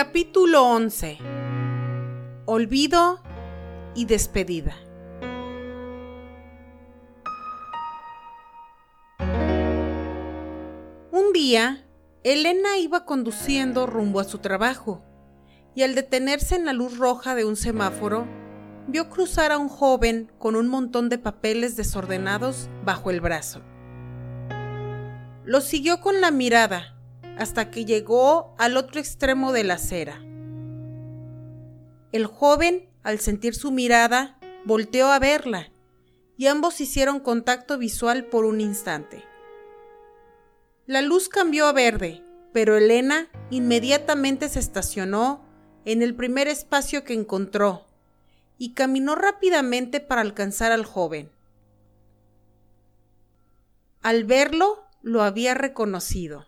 Capítulo 11 Olvido y despedida. Un día, Elena iba conduciendo rumbo a su trabajo y al detenerse en la luz roja de un semáforo, vio cruzar a un joven con un montón de papeles desordenados bajo el brazo. Lo siguió con la mirada hasta que llegó al otro extremo de la acera. El joven, al sentir su mirada, volteó a verla y ambos hicieron contacto visual por un instante. La luz cambió a verde, pero Elena inmediatamente se estacionó en el primer espacio que encontró y caminó rápidamente para alcanzar al joven. Al verlo, lo había reconocido.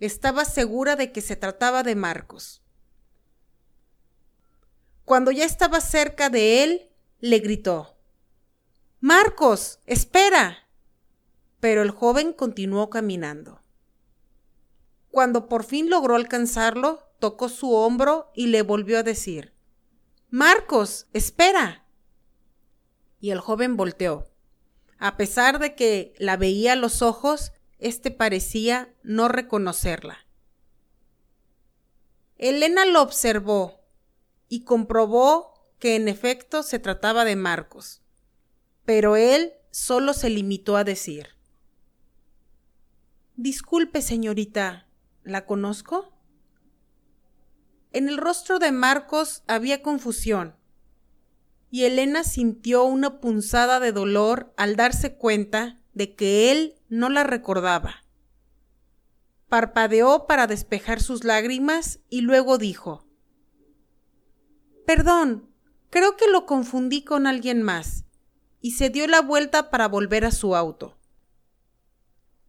Estaba segura de que se trataba de Marcos. Cuando ya estaba cerca de él, le gritó, Marcos, espera. Pero el joven continuó caminando. Cuando por fin logró alcanzarlo, tocó su hombro y le volvió a decir, Marcos, espera. Y el joven volteó. A pesar de que la veía a los ojos, éste parecía no reconocerla. Elena lo observó y comprobó que en efecto se trataba de Marcos, pero él solo se limitó a decir Disculpe, señorita, ¿la conozco? En el rostro de Marcos había confusión, y Elena sintió una punzada de dolor al darse cuenta de que él no la recordaba. Parpadeó para despejar sus lágrimas y luego dijo Perdón, creo que lo confundí con alguien más, y se dio la vuelta para volver a su auto.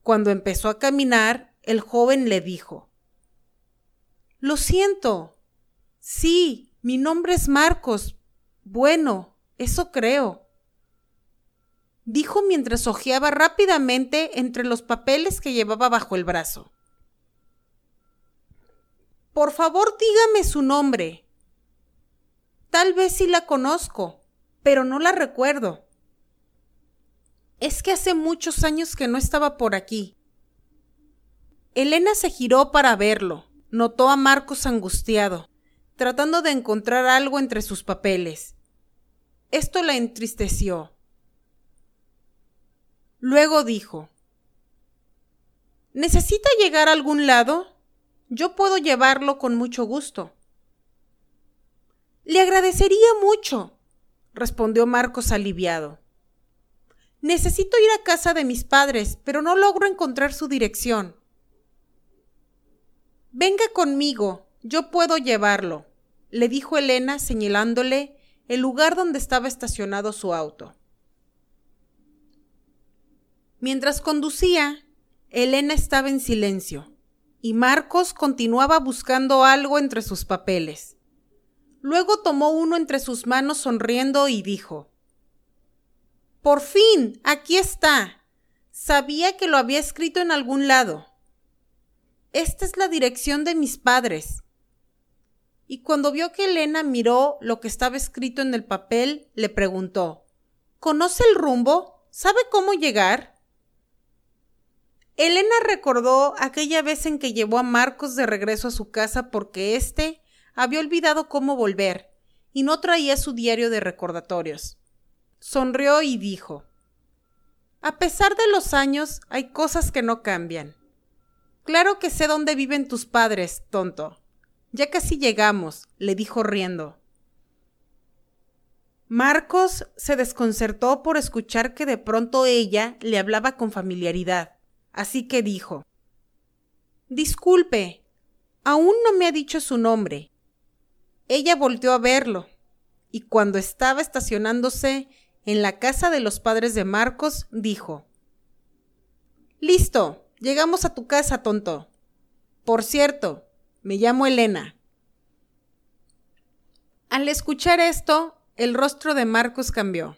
Cuando empezó a caminar, el joven le dijo Lo siento. Sí, mi nombre es Marcos. Bueno, eso creo dijo mientras hojeaba rápidamente entre los papeles que llevaba bajo el brazo. Por favor, dígame su nombre. Tal vez sí la conozco, pero no la recuerdo. Es que hace muchos años que no estaba por aquí. Elena se giró para verlo. Notó a Marcos angustiado, tratando de encontrar algo entre sus papeles. Esto la entristeció. Luego dijo, ¿Necesita llegar a algún lado? Yo puedo llevarlo con mucho gusto. Le agradecería mucho, respondió Marcos aliviado. Necesito ir a casa de mis padres, pero no logro encontrar su dirección. Venga conmigo, yo puedo llevarlo, le dijo Elena señalándole el lugar donde estaba estacionado su auto. Mientras conducía, Elena estaba en silencio y Marcos continuaba buscando algo entre sus papeles. Luego tomó uno entre sus manos sonriendo y dijo, Por fin, aquí está. Sabía que lo había escrito en algún lado. Esta es la dirección de mis padres. Y cuando vio que Elena miró lo que estaba escrito en el papel, le preguntó, ¿Conoce el rumbo? ¿Sabe cómo llegar? Elena recordó aquella vez en que llevó a Marcos de regreso a su casa porque éste había olvidado cómo volver y no traía su diario de recordatorios. Sonrió y dijo A pesar de los años, hay cosas que no cambian. Claro que sé dónde viven tus padres, tonto. Ya casi llegamos, le dijo riendo. Marcos se desconcertó por escuchar que de pronto ella le hablaba con familiaridad así que dijo Disculpe, aún no me ha dicho su nombre. Ella volteó a verlo, y cuando estaba estacionándose en la casa de los padres de Marcos, dijo Listo, llegamos a tu casa, tonto. Por cierto, me llamo Elena. Al escuchar esto, el rostro de Marcos cambió.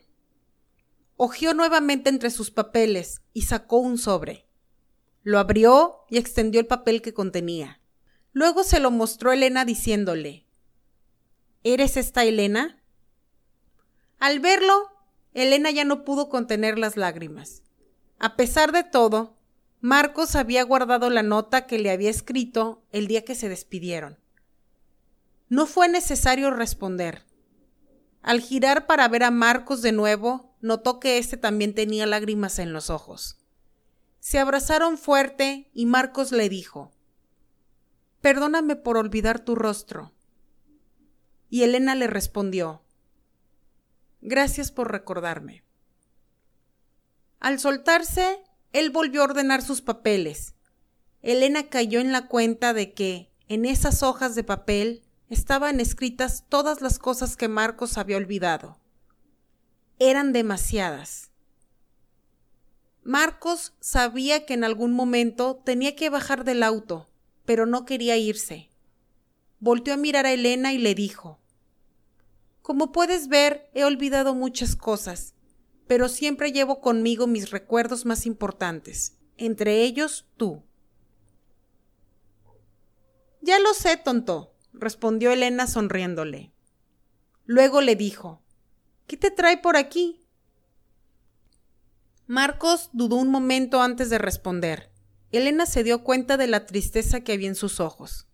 Ojeó nuevamente entre sus papeles y sacó un sobre. Lo abrió y extendió el papel que contenía. Luego se lo mostró Elena diciéndole, ¿Eres esta Elena? Al verlo, Elena ya no pudo contener las lágrimas. A pesar de todo, Marcos había guardado la nota que le había escrito el día que se despidieron. No fue necesario responder. Al girar para ver a Marcos de nuevo, notó que éste también tenía lágrimas en los ojos. Se abrazaron fuerte y Marcos le dijo, Perdóname por olvidar tu rostro. Y Elena le respondió, Gracias por recordarme. Al soltarse, él volvió a ordenar sus papeles. Elena cayó en la cuenta de que, en esas hojas de papel, estaban escritas todas las cosas que Marcos había olvidado. Eran demasiadas. Marcos sabía que en algún momento tenía que bajar del auto, pero no quería irse. Volteó a mirar a Elena y le dijo, Como puedes ver, he olvidado muchas cosas, pero siempre llevo conmigo mis recuerdos más importantes, entre ellos tú. Ya lo sé, tonto, respondió Elena sonriéndole. Luego le dijo, ¿Qué te trae por aquí? Marcos dudó un momento antes de responder. Elena se dio cuenta de la tristeza que había en sus ojos.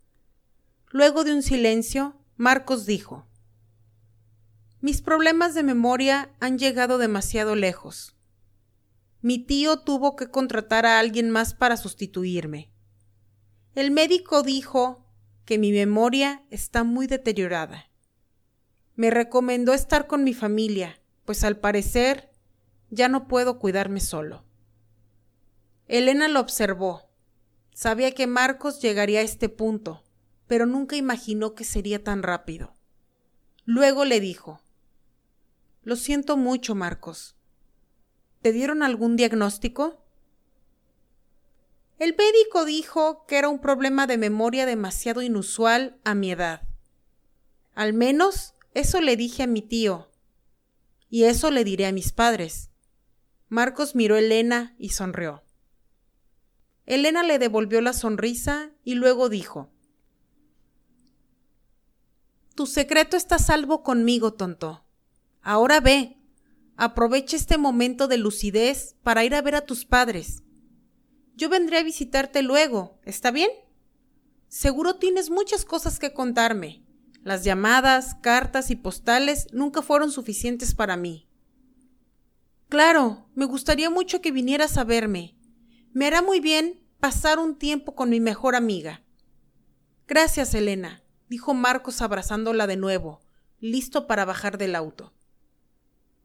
Luego de un silencio, Marcos dijo, Mis problemas de memoria han llegado demasiado lejos. Mi tío tuvo que contratar a alguien más para sustituirme. El médico dijo que mi memoria está muy deteriorada. Me recomendó estar con mi familia, pues al parecer ya no puedo cuidarme solo. Elena lo observó. Sabía que Marcos llegaría a este punto, pero nunca imaginó que sería tan rápido. Luego le dijo, Lo siento mucho, Marcos. ¿Te dieron algún diagnóstico? El médico dijo que era un problema de memoria demasiado inusual a mi edad. Al menos eso le dije a mi tío. Y eso le diré a mis padres. Marcos miró a Elena y sonrió. Elena le devolvió la sonrisa y luego dijo, Tu secreto está salvo conmigo, tonto. Ahora ve, aprovecha este momento de lucidez para ir a ver a tus padres. Yo vendré a visitarte luego, ¿está bien? Seguro tienes muchas cosas que contarme. Las llamadas, cartas y postales nunca fueron suficientes para mí. Claro, me gustaría mucho que vinieras a verme. Me hará muy bien pasar un tiempo con mi mejor amiga. Gracias, Elena, dijo Marcos abrazándola de nuevo, listo para bajar del auto.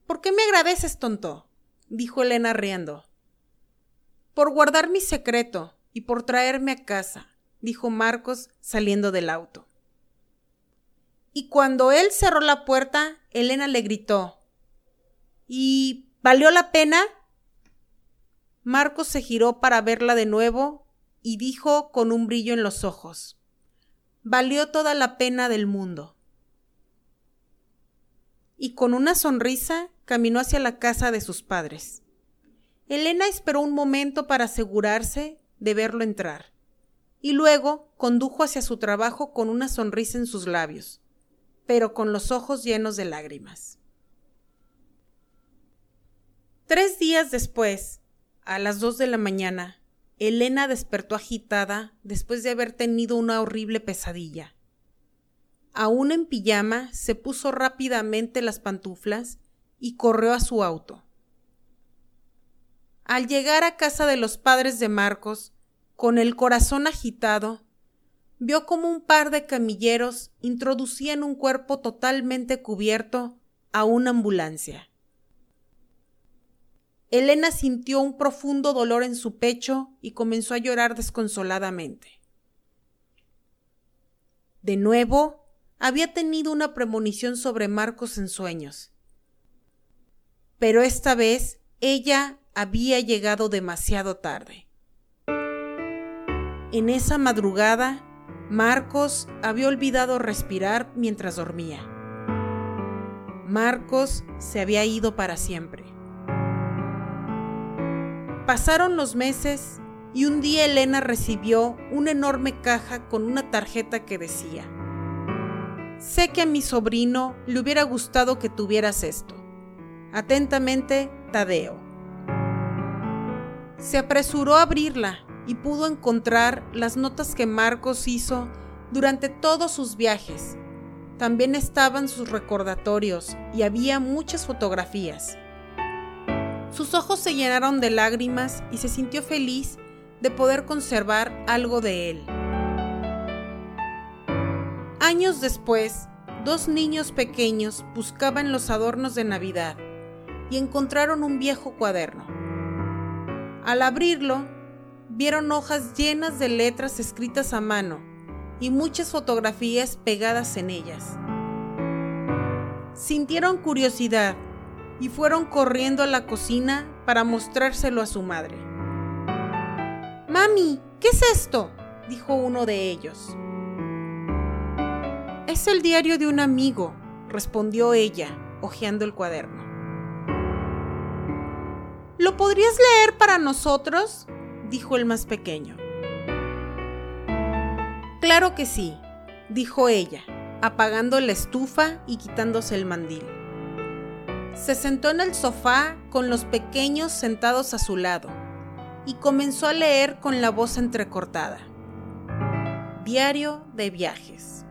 ¿Por qué me agradeces, tonto? dijo Elena riendo. Por guardar mi secreto y por traerme a casa, dijo Marcos saliendo del auto. Y cuando él cerró la puerta, Elena le gritó ¿Y ¿Valió la pena? Marcos se giró para verla de nuevo y dijo con un brillo en los ojos, Valió toda la pena del mundo. Y con una sonrisa caminó hacia la casa de sus padres. Elena esperó un momento para asegurarse de verlo entrar, y luego condujo hacia su trabajo con una sonrisa en sus labios, pero con los ojos llenos de lágrimas. Tres días después, a las dos de la mañana, Elena despertó agitada después de haber tenido una horrible pesadilla. Aún en pijama, se puso rápidamente las pantuflas y corrió a su auto. Al llegar a casa de los padres de Marcos, con el corazón agitado, vio como un par de camilleros introducían un cuerpo totalmente cubierto a una ambulancia. Elena sintió un profundo dolor en su pecho y comenzó a llorar desconsoladamente. De nuevo, había tenido una premonición sobre Marcos en sueños. Pero esta vez ella había llegado demasiado tarde. En esa madrugada, Marcos había olvidado respirar mientras dormía. Marcos se había ido para siempre. Pasaron los meses y un día Elena recibió una enorme caja con una tarjeta que decía, Sé que a mi sobrino le hubiera gustado que tuvieras esto. Atentamente, Tadeo. Se apresuró a abrirla y pudo encontrar las notas que Marcos hizo durante todos sus viajes. También estaban sus recordatorios y había muchas fotografías. Sus ojos se llenaron de lágrimas y se sintió feliz de poder conservar algo de él. Años después, dos niños pequeños buscaban los adornos de Navidad y encontraron un viejo cuaderno. Al abrirlo, vieron hojas llenas de letras escritas a mano y muchas fotografías pegadas en ellas. Sintieron curiosidad y fueron corriendo a la cocina para mostrárselo a su madre. Mami, ¿qué es esto? dijo uno de ellos. Es el diario de un amigo, respondió ella, hojeando el cuaderno. ¿Lo podrías leer para nosotros? dijo el más pequeño. Claro que sí, dijo ella, apagando la estufa y quitándose el mandil. Se sentó en el sofá con los pequeños sentados a su lado y comenzó a leer con la voz entrecortada. Diario de viajes.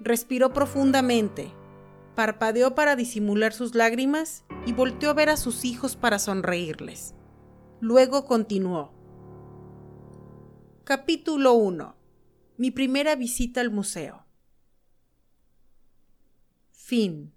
Respiró profundamente, parpadeó para disimular sus lágrimas y volteó a ver a sus hijos para sonreírles. Luego continuó. Capítulo 1. Mi primera visita al museo. Fin.